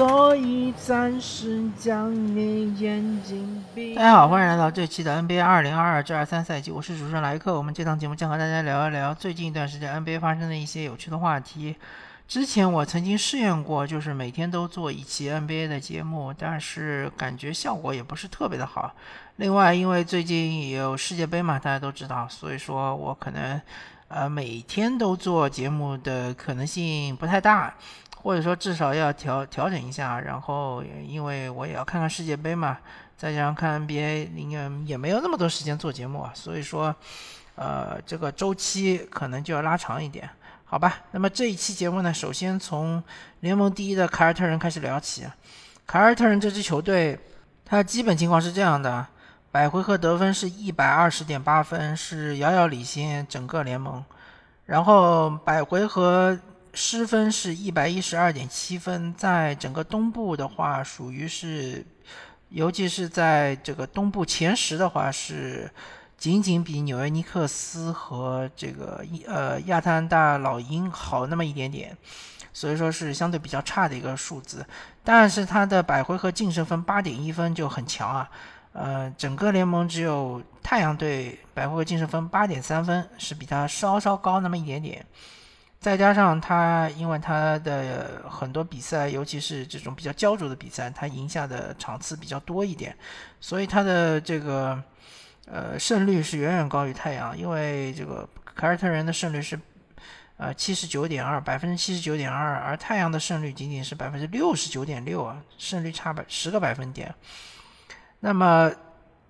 所以暂时将你眼睛闭。大家好，欢迎来到这期的 NBA 二零二二至二三赛季，我是主持人莱克。我们这档节目将和大家聊一聊最近一段时间 NBA 发生的一些有趣的话题。之前我曾经试验过，就是每天都做一期 NBA 的节目，但是感觉效果也不是特别的好。另外，因为最近有世界杯嘛，大家都知道，所以说我可能呃每天都做节目的可能性不太大，或者说至少要调调整一下。然后，因为我也要看看世界杯嘛，再加上看 NBA，应该也没有那么多时间做节目，所以说呃这个周期可能就要拉长一点。好吧，那么这一期节目呢，首先从联盟第一的凯尔特人开始聊起。凯尔特人这支球队，它基本情况是这样的：百回合得分是一百二十点八分，是遥遥领先整个联盟。然后百回合失分是一百一十二点七分，在整个东部的话，属于是，尤其是在这个东部前十的话是。仅仅比纽约尼克斯和这个呃亚特兰大老鹰好那么一点点，所以说是相对比较差的一个数字。但是他的百回合净胜分八点一分就很强啊，呃，整个联盟只有太阳队百回合净胜分八点三分是比他稍稍高那么一点点。再加上他因为他的很多比赛，尤其是这种比较焦灼的比赛，他赢下的场次比较多一点，所以他的这个。呃，胜率是远远高于太阳，因为这个凯尔特人的胜率是呃七十九点二，百分之七十九点二，而太阳的胜率仅仅是百分之六十九点六啊，胜率差百十个百分点。那么，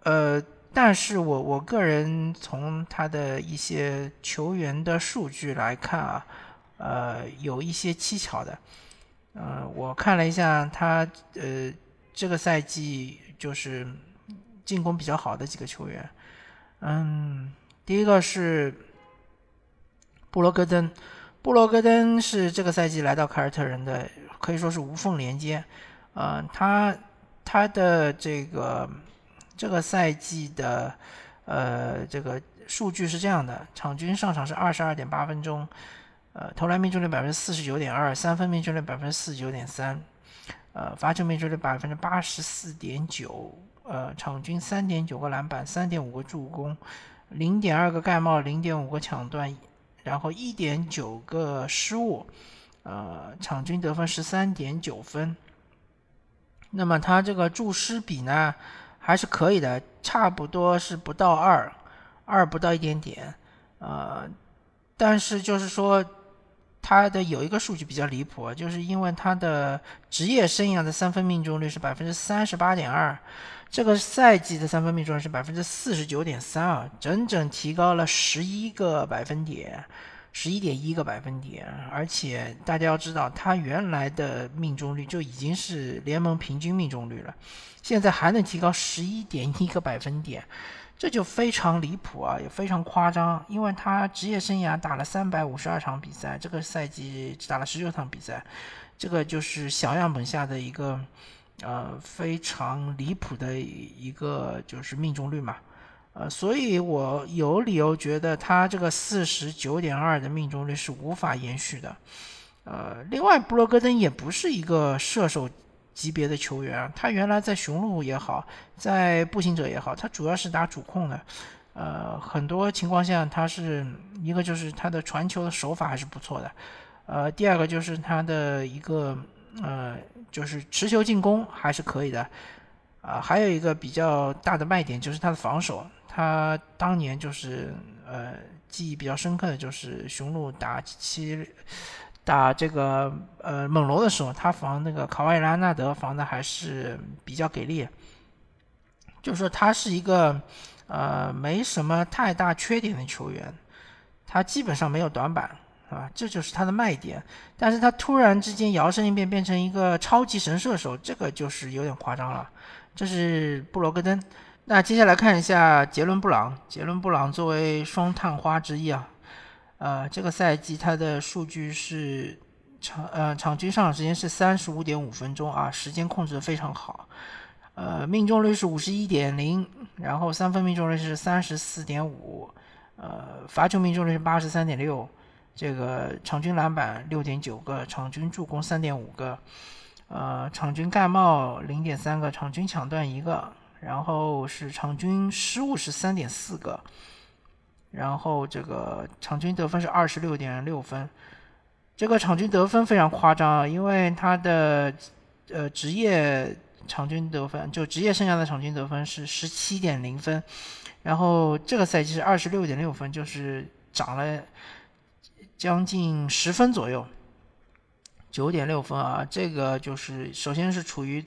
呃，但是我我个人从他的一些球员的数据来看啊，呃，有一些蹊跷的。呃，我看了一下他呃这个赛季就是。进攻比较好的几个球员，嗯，第一个是布罗格登，布罗格登是这个赛季来到凯尔特人的，可以说是无缝连接。呃，他他的这个这个赛季的呃这个数据是这样的：场均上场是二十二点八分钟，呃，投篮命中率百分之四十九点二，三分命中率百分之四十九点三，呃，罚球命中率百分之八十四点九。呃，场均三点九个篮板，三点五个助攻，零点二个盖帽，零点五个抢断，然后一点九个失误，呃，场均得分十三点九分。那么他这个助失比呢，还是可以的，差不多是不到二，二不到一点点，呃，但是就是说。他的有一个数据比较离谱，就是因为他的职业生涯的三分命中率是百分之三十八点二，这个赛季的三分命中率是百分之四十九点三啊，整整提高了十一个百分点，十一点一个百分点。而且大家要知道，他原来的命中率就已经是联盟平均命中率了，现在还能提高十一点一个百分点。这就非常离谱啊，也非常夸张，因为他职业生涯打了三百五十二场比赛，这个赛季只打了十九场比赛，这个就是小样本下的一个呃非常离谱的一个就是命中率嘛，呃，所以我有理由觉得他这个四十九点二的命中率是无法延续的，呃，另外布罗格登也不是一个射手。级别的球员，他原来在雄鹿也好，在步行者也好，他主要是打主控的。呃，很多情况下，他是一个就是他的传球的手法还是不错的。呃，第二个就是他的一个呃，就是持球进攻还是可以的。啊，还有一个比较大的卖点就是他的防守。他当年就是呃，记忆比较深刻的就是雄鹿打七。打这个呃猛龙的时候，他防那个卡瓦伊拉纳德防的还是比较给力，就是说他是一个呃没什么太大缺点的球员，他基本上没有短板啊，这就是他的卖点。但是他突然之间摇身一变变成一个超级神射手，这个就是有点夸张了。这是布罗格登。那接下来看一下杰伦布朗，杰伦布朗作为双探花之一啊。呃，这个赛季他的数据是场呃场均上场时间是三十五点五分钟啊，时间控制的非常好。呃，命中率是五十一点零，然后三分命中率是三十四点五，呃，罚球命中率是八十三点六，这个场均篮板六点九个，场均助攻三点五个，呃，场均盖帽零点三个，场均抢断一个，然后是场均失误是三点四个，然后这个场均得分是二十六点六分。这个场均得分非常夸张啊，因为他的呃职业场均得分，就职业生涯的场均得分是十七点零分，然后这个赛季是二十六点六分，就是涨了将近十分左右。九点六分啊，这个就是首先是处于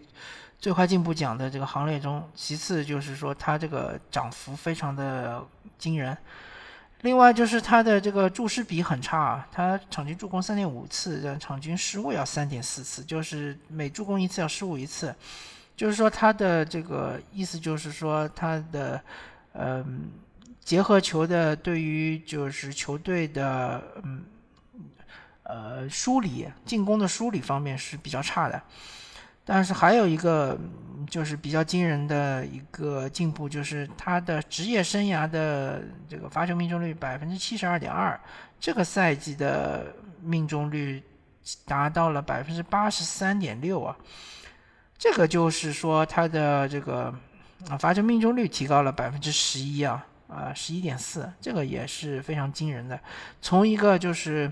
最快进步奖的这个行列中，其次就是说它这个涨幅非常的惊人。另外就是它的这个注释比很差啊，它场均助攻三点五次，场均失误要三点四次，就是每助攻一次要失误一次。就是说它的这个意思就是说它的嗯结合球的对于就是球队的嗯。呃，梳理进攻的梳理方面是比较差的，但是还有一个就是比较惊人的一个进步，就是他的职业生涯的这个罚球命中率百分之七十二点二，这个赛季的命中率达到了百分之八十三点六啊，这个就是说他的这个啊罚球命中率提高了百分之十一啊啊十一点四，这个也是非常惊人的，从一个就是。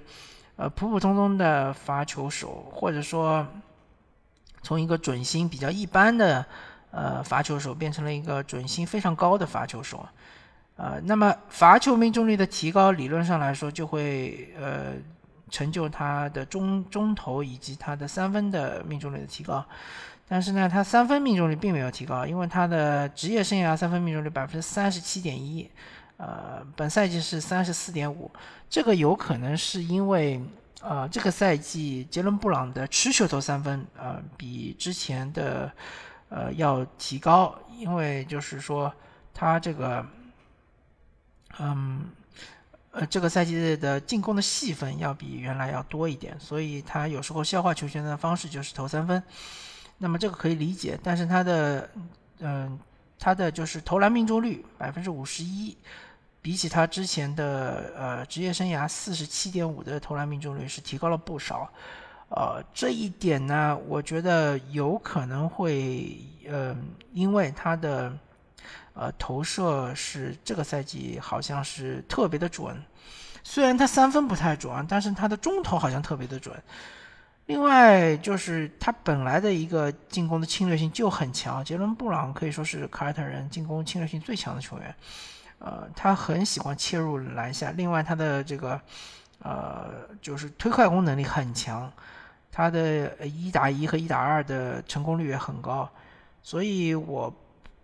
呃，普普通通的罚球手，或者说从一个准星比较一般的呃罚球手，变成了一个准星非常高的罚球手，呃，那么罚球命中率的提高，理论上来说就会呃成就他的中中投以及他的三分的命中率的提高，但是呢，他三分命中率并没有提高，因为他的职业生涯三分命中率百分之三十七点一。呃，本赛季是三十四点五，这个有可能是因为，呃，这个赛季杰伦布朗的持球投三分，呃，比之前的，呃，要提高，因为就是说他这个，嗯，呃，这个赛季的进攻的细分要比原来要多一点，所以他有时候消化球权的方式就是投三分，那么这个可以理解，但是他的，嗯，他的就是投篮命中率百分之五十一。比起他之前的呃职业生涯四十七点五的投篮命中率是提高了不少，呃这一点呢，我觉得有可能会呃因为他的呃投射是这个赛季好像是特别的准，虽然他三分不太准，但是他的中投好像特别的准。另外就是他本来的一个进攻的侵略性就很强，杰伦布朗可以说是凯尔特人进攻侵略性最强的球员。呃，他很喜欢切入篮下，另外他的这个，呃，就是推快攻能力很强，他的一打一和一打二的成功率也很高，所以我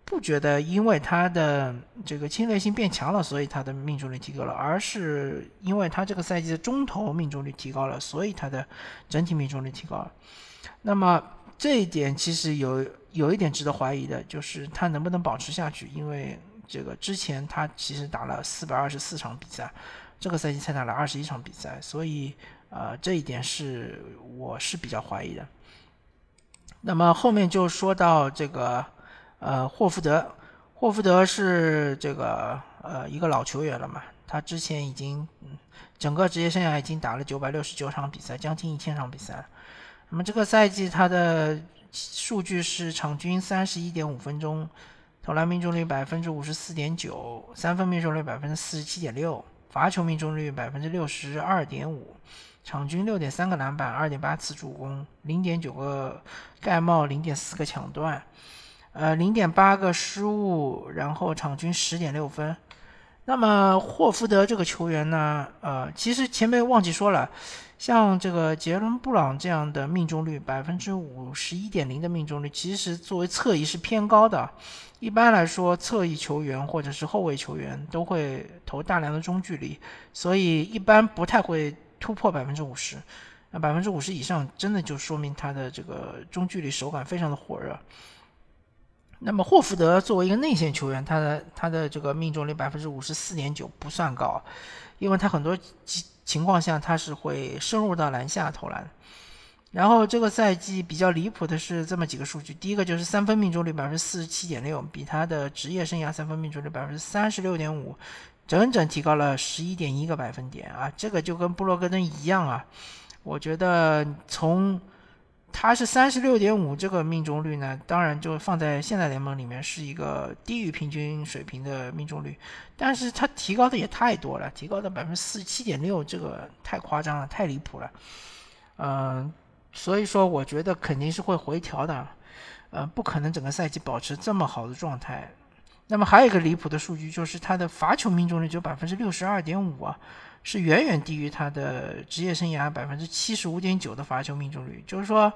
不觉得因为他的这个侵略性变强了，所以他的命中率提高了，而是因为他这个赛季的中投命中率提高了，所以他的整体命中率提高了。那么这一点其实有有一点值得怀疑的，就是他能不能保持下去，因为。这个之前他其实打了四百二十四场比赛，这个赛季才打了二十一场比赛，所以呃这一点是我是比较怀疑的。那么后面就说到这个呃霍福德，霍福德是这个呃一个老球员了嘛，他之前已经整个职业生涯已经打了九百六十九场比赛，将近一千场比赛。那么这个赛季他的数据是场均三十一点五分钟。投篮命中率百分之五十四点九，三分命中率百分之四十七点六，罚球命中率百分之六十二点五，场均六点三个篮板，二点八次助攻，零点九个盖帽，零点四个抢断，呃，零点八个失误，然后场均十点六分。那么霍福德这个球员呢？呃，其实前面忘记说了，像这个杰伦布朗这样的命中率百分之五十一点零的命中率，其实作为侧翼是偏高的。一般来说，侧翼球员或者是后卫球员都会投大量的中距离，所以一般不太会突破百分之五十。那百分之五十以上，真的就说明他的这个中距离手感非常的火热。那么霍福德作为一个内线球员，他的他的这个命中率百分之五十四点九不算高，因为他很多情情况下他是会深入到篮下投篮。然后这个赛季比较离谱的是这么几个数据，第一个就是三分命中率百分之四十七点六，比他的职业生涯三分命中率百分之三十六点五，整整提高了十一点一个百分点啊！这个就跟布洛格登一样啊，我觉得从他是三十六点五这个命中率呢，当然就放在现代联盟里面是一个低于平均水平的命中率，但是他提高的也太多了，提高到百分之四十七点六，这个太夸张了，太离谱了。嗯，所以说我觉得肯定是会回调的，呃，不可能整个赛季保持这么好的状态。那么还有一个离谱的数据就是他的罚球命中率只有百分之六十二点五啊。是远远低于他的职业生涯百分之七十五点九的罚球命中率，就是说，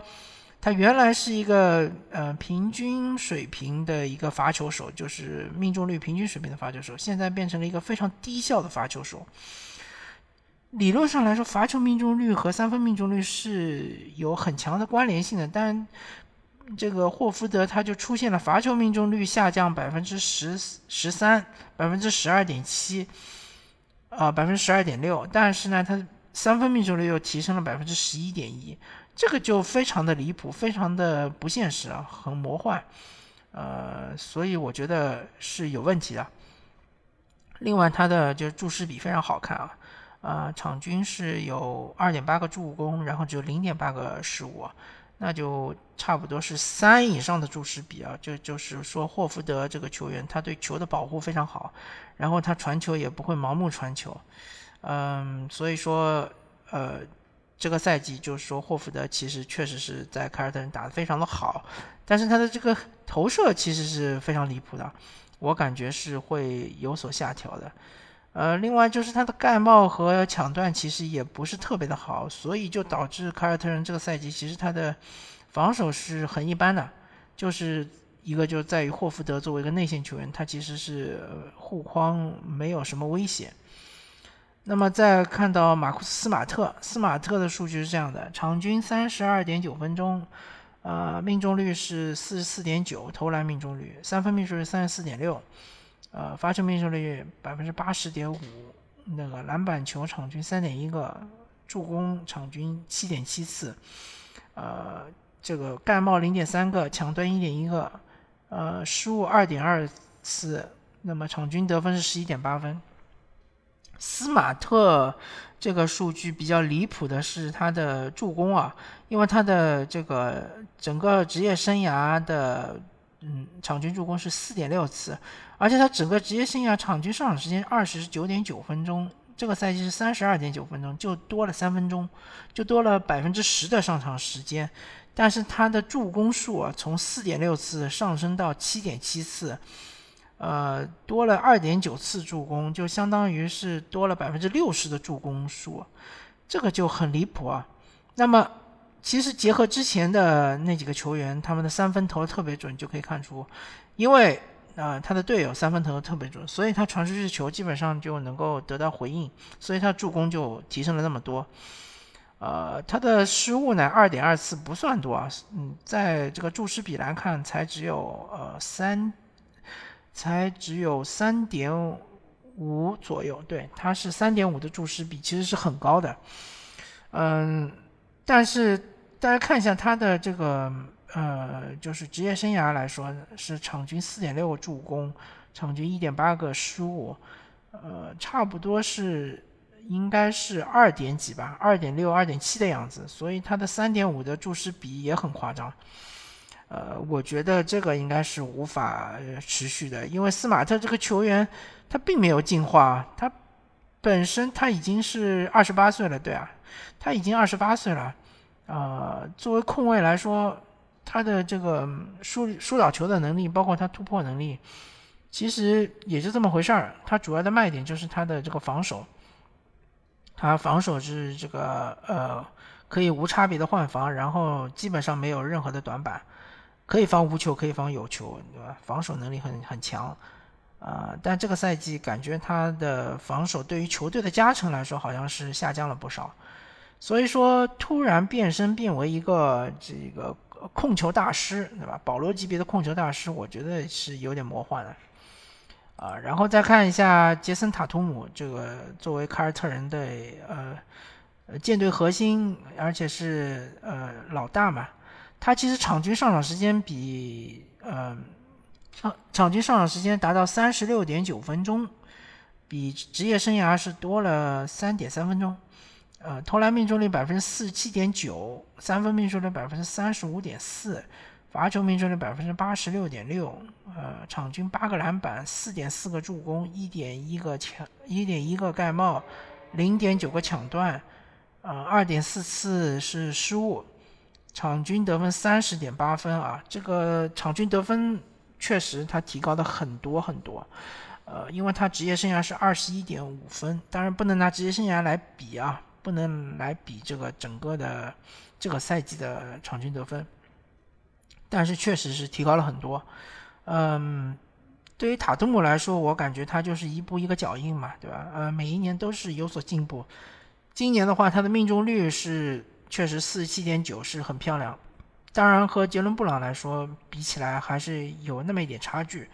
他原来是一个呃平均水平的一个罚球手，就是命中率平均水平的罚球手，现在变成了一个非常低效的罚球手。理论上来说，罚球命中率和三分命中率是有很强的关联性的，但这个霍福德他就出现了罚球命中率下降百分之十十三，百分之十二点七。啊，百分之十二点六，但是呢，他三分命中率又提升了百分之十一点一，这个就非常的离谱，非常的不现实啊，很魔幻，呃，所以我觉得是有问题的。另外，他的就是注释比非常好看啊，啊，场均是有二点八个助攻，然后只有零点八个失误。那就差不多是三以上的注释比啊，就就是说霍福德这个球员他对球的保护非常好，然后他传球也不会盲目传球，嗯，所以说呃这个赛季就是说霍福德其实确实是在凯尔特人打得非常的好，但是他的这个投射其实是非常离谱的，我感觉是会有所下调的。呃，另外就是他的盖帽和抢断其实也不是特别的好，所以就导致凯尔特人这个赛季其实他的防守是很一般的，就是一个就在于霍福德作为一个内线球员，他其实是护框没有什么威胁。那么再看到马库斯·斯马特，斯马特的数据是这样的：场均三十二点九分钟，呃，命中率是四十四点九，投篮命中率，三分命中率三十四点六。呃，罚球命中率百分之八十点五，那个篮板球场均三点一个，助攻场均七点七次，呃，这个盖帽零点三个，抢断一点一个，呃，失误二点二次，那么场均得分是十一点八分。斯马特这个数据比较离谱的是他的助攻啊，因为他的这个整个职业生涯的。嗯，场均助攻是四点六次，而且他整个职业生涯场均上场时间二十九点九分钟，这个赛季是三十二点九分钟，就多了三分钟，就多了百分之十的上场时间。但是他的助攻数啊，从四点六次上升到七点七次，呃，多了二点九次助攻，就相当于是多了百分之六十的助攻数，这个就很离谱啊。那么。其实结合之前的那几个球员，他们的三分投的特别准，就可以看出，因为啊他的队友三分投的特别准，所以他传出去的球基本上就能够得到回应，所以他助攻就提升了那么多。呃，他的失误呢，二点二次不算多啊，嗯，在这个注释比来看，才只有呃三，才只有三点五左右，对，他是三点五的注释比，其实是很高的，嗯，但是。大家看一下他的这个呃，就是职业生涯来说，是场均四点六个助攻，场均一点八个失误，呃，差不多是应该是二点几吧，二点六、二点七的样子。所以他的三点五的注释比也很夸张。呃，我觉得这个应该是无法持续的，因为斯马特这个球员他并没有进化，他本身他已经是二十八岁了，对啊，他已经二十八岁了。呃，作为控卫来说，他的这个疏疏导球的能力，包括他突破能力，其实也就这么回事儿。他主要的卖点就是他的这个防守，他防守是这个呃可以无差别的换防，然后基本上没有任何的短板，可以防无球，可以防有球，对吧？防守能力很很强，啊，但这个赛季感觉他的防守对于球队的加成来说，好像是下降了不少。所以说，突然变身变为一个这个控球大师，对吧？保罗级别的控球大师，我觉得是有点魔幻的啊。然后再看一下杰森塔图姆，这个作为凯尔特人的呃舰队核心，而且是呃老大嘛，他其实场均上场时间比呃场场均上场时间达到三十六点九分钟，比职业生涯是多了三点三分钟。呃，投篮命中率百分之四十七点九，三分命中率百分之三十五点四，罚球命中率百分之八十六点六，呃，场均八个篮板，四点四个助攻，一点一个抢，一点一个盖帽，零点九个抢断，呃，二点四次是失误，场均得分三十点八分啊，这个场均得分确实他提高的很多很多。呃，因为他职业生涯是二十一点五分，当然不能拿职业生涯来比啊，不能来比这个整个的这个赛季的场均得分，但是确实是提高了很多。嗯，对于塔图姆来说，我感觉他就是一步一个脚印嘛，对吧？呃，每一年都是有所进步。今年的话，他的命中率是确实四十七点九，是很漂亮。当然和杰伦布朗来说比起来，还是有那么一点差距。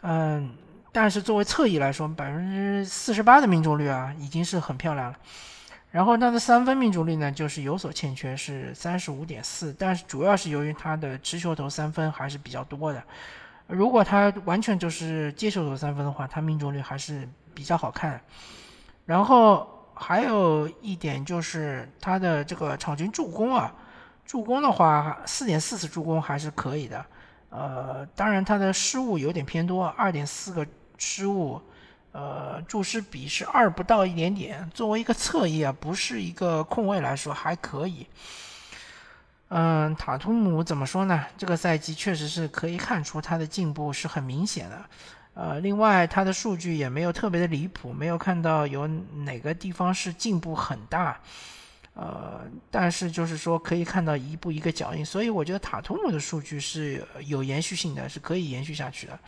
嗯。但是作为侧翼来说，百分之四十八的命中率啊，已经是很漂亮了。然后他的三分命中率呢，就是有所欠缺，是三十五点四。但是主要是由于他的持球投三分还是比较多的。如果他完全就是接球投三分的话，他命中率还是比较好看。然后还有一点就是他的这个场均助攻啊，助攻的话四点四次助攻还是可以的。呃，当然他的失误有点偏多，二点四个。失误，呃，注释比是二不到一点点。作为一个侧翼啊，不是一个控卫来说还可以。嗯，塔图姆怎么说呢？这个赛季确实是可以看出他的进步是很明显的。呃，另外他的数据也没有特别的离谱，没有看到有哪个地方是进步很大。呃，但是就是说可以看到一步一个脚印，所以我觉得塔图姆的数据是有延续性的，是可以延续下去的。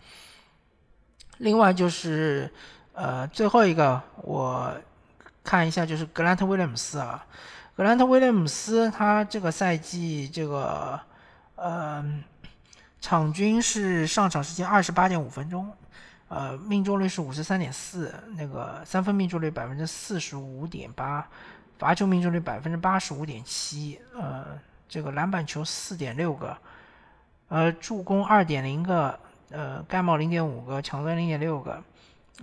另外就是，呃，最后一个我看一下，就是格兰特威廉姆斯啊，格兰特威廉姆斯他这个赛季这个，呃，场均是上场时间二十八点五分钟，呃，命中率是五十三点四，那个三分命中率百分之四十五点八，罚球命中率百分之八十五点七，呃，这个篮板球四点六个，呃，助攻二点零个。呃，盖帽零点五个，抢断零点六个，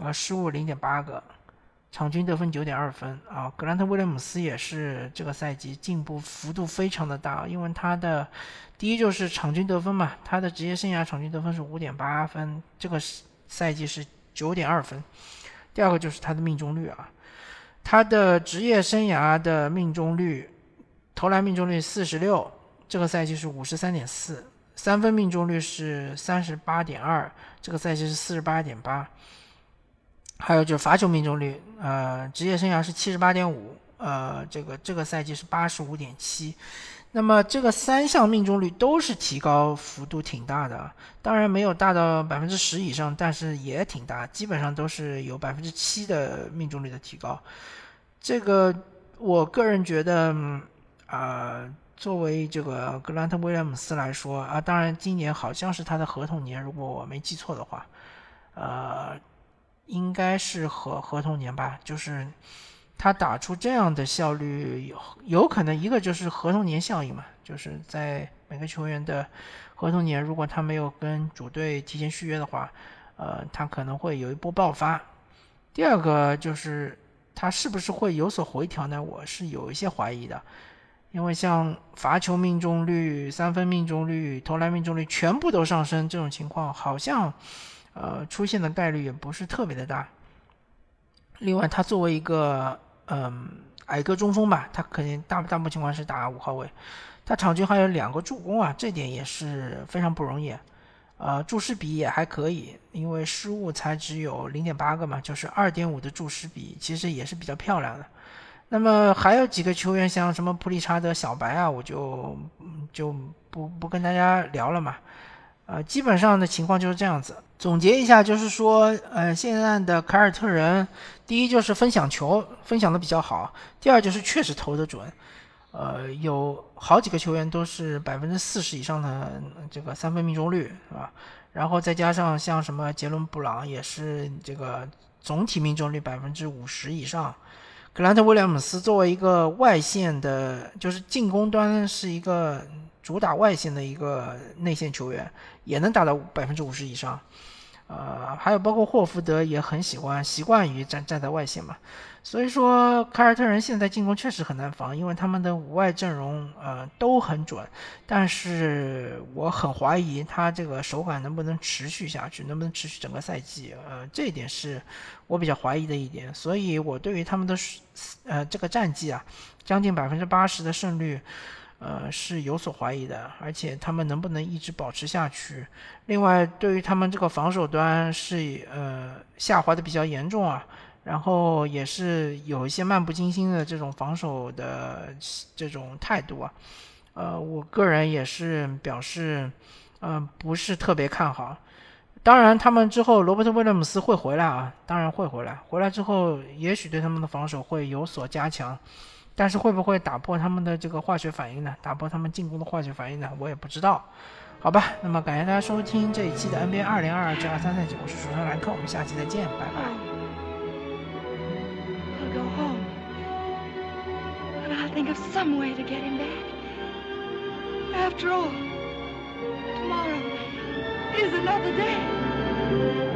啊，失误零点八个，场均得分九点二分啊。格兰特威廉姆斯也是这个赛季进步幅度非常的大，因为他的第一就是场均得分嘛，他的职业生涯场均得分是五点八分，这个赛季是九点二分。第二个就是他的命中率啊，他的职业生涯的命中率，投篮命中率四十六，这个赛季是五十三点四。三分命中率是三十八点二，这个赛季是四十八点八。还有就是罚球命中率，呃，职业生涯是七十八点五，呃，这个这个赛季是八十五点七。那么这个三项命中率都是提高幅度挺大的，当然没有大到百分之十以上，但是也挺大，基本上都是有百分之七的命中率的提高。这个我个人觉得，啊。作为这个格兰特威廉姆斯来说啊，当然今年好像是他的合同年，如果我没记错的话，呃，应该是合合同年吧。就是他打出这样的效率，有有可能一个就是合同年效应嘛，就是在每个球员的合同年，如果他没有跟主队提前续约的话，呃，他可能会有一波爆发。第二个就是他是不是会有所回调呢？我是有一些怀疑的。因为像罚球命中率、三分命中率、投篮命中率全部都上升，这种情况好像，呃，出现的概率也不是特别的大。另外，他作为一个嗯矮个中锋吧，他肯定大大部分情况是打五号位，他场均还有两个助攻啊，这点也是非常不容易。呃，注失比也还可以，因为失误才只有零点八个嘛，就是二点五的注失比，其实也是比较漂亮的。那么还有几个球员，像什么普里查德、小白啊，我就就不不跟大家聊了嘛。呃，基本上的情况就是这样子。总结一下，就是说，呃，现在的凯尔特人，第一就是分享球分享的比较好，第二就是确实投得准。呃，有好几个球员都是百分之四十以上的这个三分命中率，是吧？然后再加上像什么杰伦布朗，也是这个总体命中率百分之五十以上。格兰特·威廉姆斯作为一个外线的，就是进攻端是一个主打外线的一个内线球员，也能打到百分之五十以上。呃，还有包括霍福德也很喜欢习惯于站站在外线嘛。所以说，凯尔特人现在进攻确实很难防，因为他们的五外阵容呃都很准。但是我很怀疑他这个手感能不能持续下去，能不能持续整个赛季？呃，这一点是我比较怀疑的一点。所以我对于他们的呃这个战绩啊，将近百分之八十的胜率，呃是有所怀疑的。而且他们能不能一直保持下去？另外，对于他们这个防守端是呃下滑的比较严重啊。然后也是有一些漫不经心的这种防守的这种态度啊，呃，我个人也是表示，嗯，不是特别看好。当然，他们之后罗伯特威廉姆斯会回来啊，当然会回来。回来之后，也许对他们的防守会有所加强，但是会不会打破他们的这个化学反应呢？打破他们进攻的化学反应呢？我也不知道。好吧，那么感谢大家收听这一期的 NBA 二零二二至二三赛季，我是主持人兰克，我们下期再见，拜拜。Think of some way to get him back. After all, tomorrow is another day.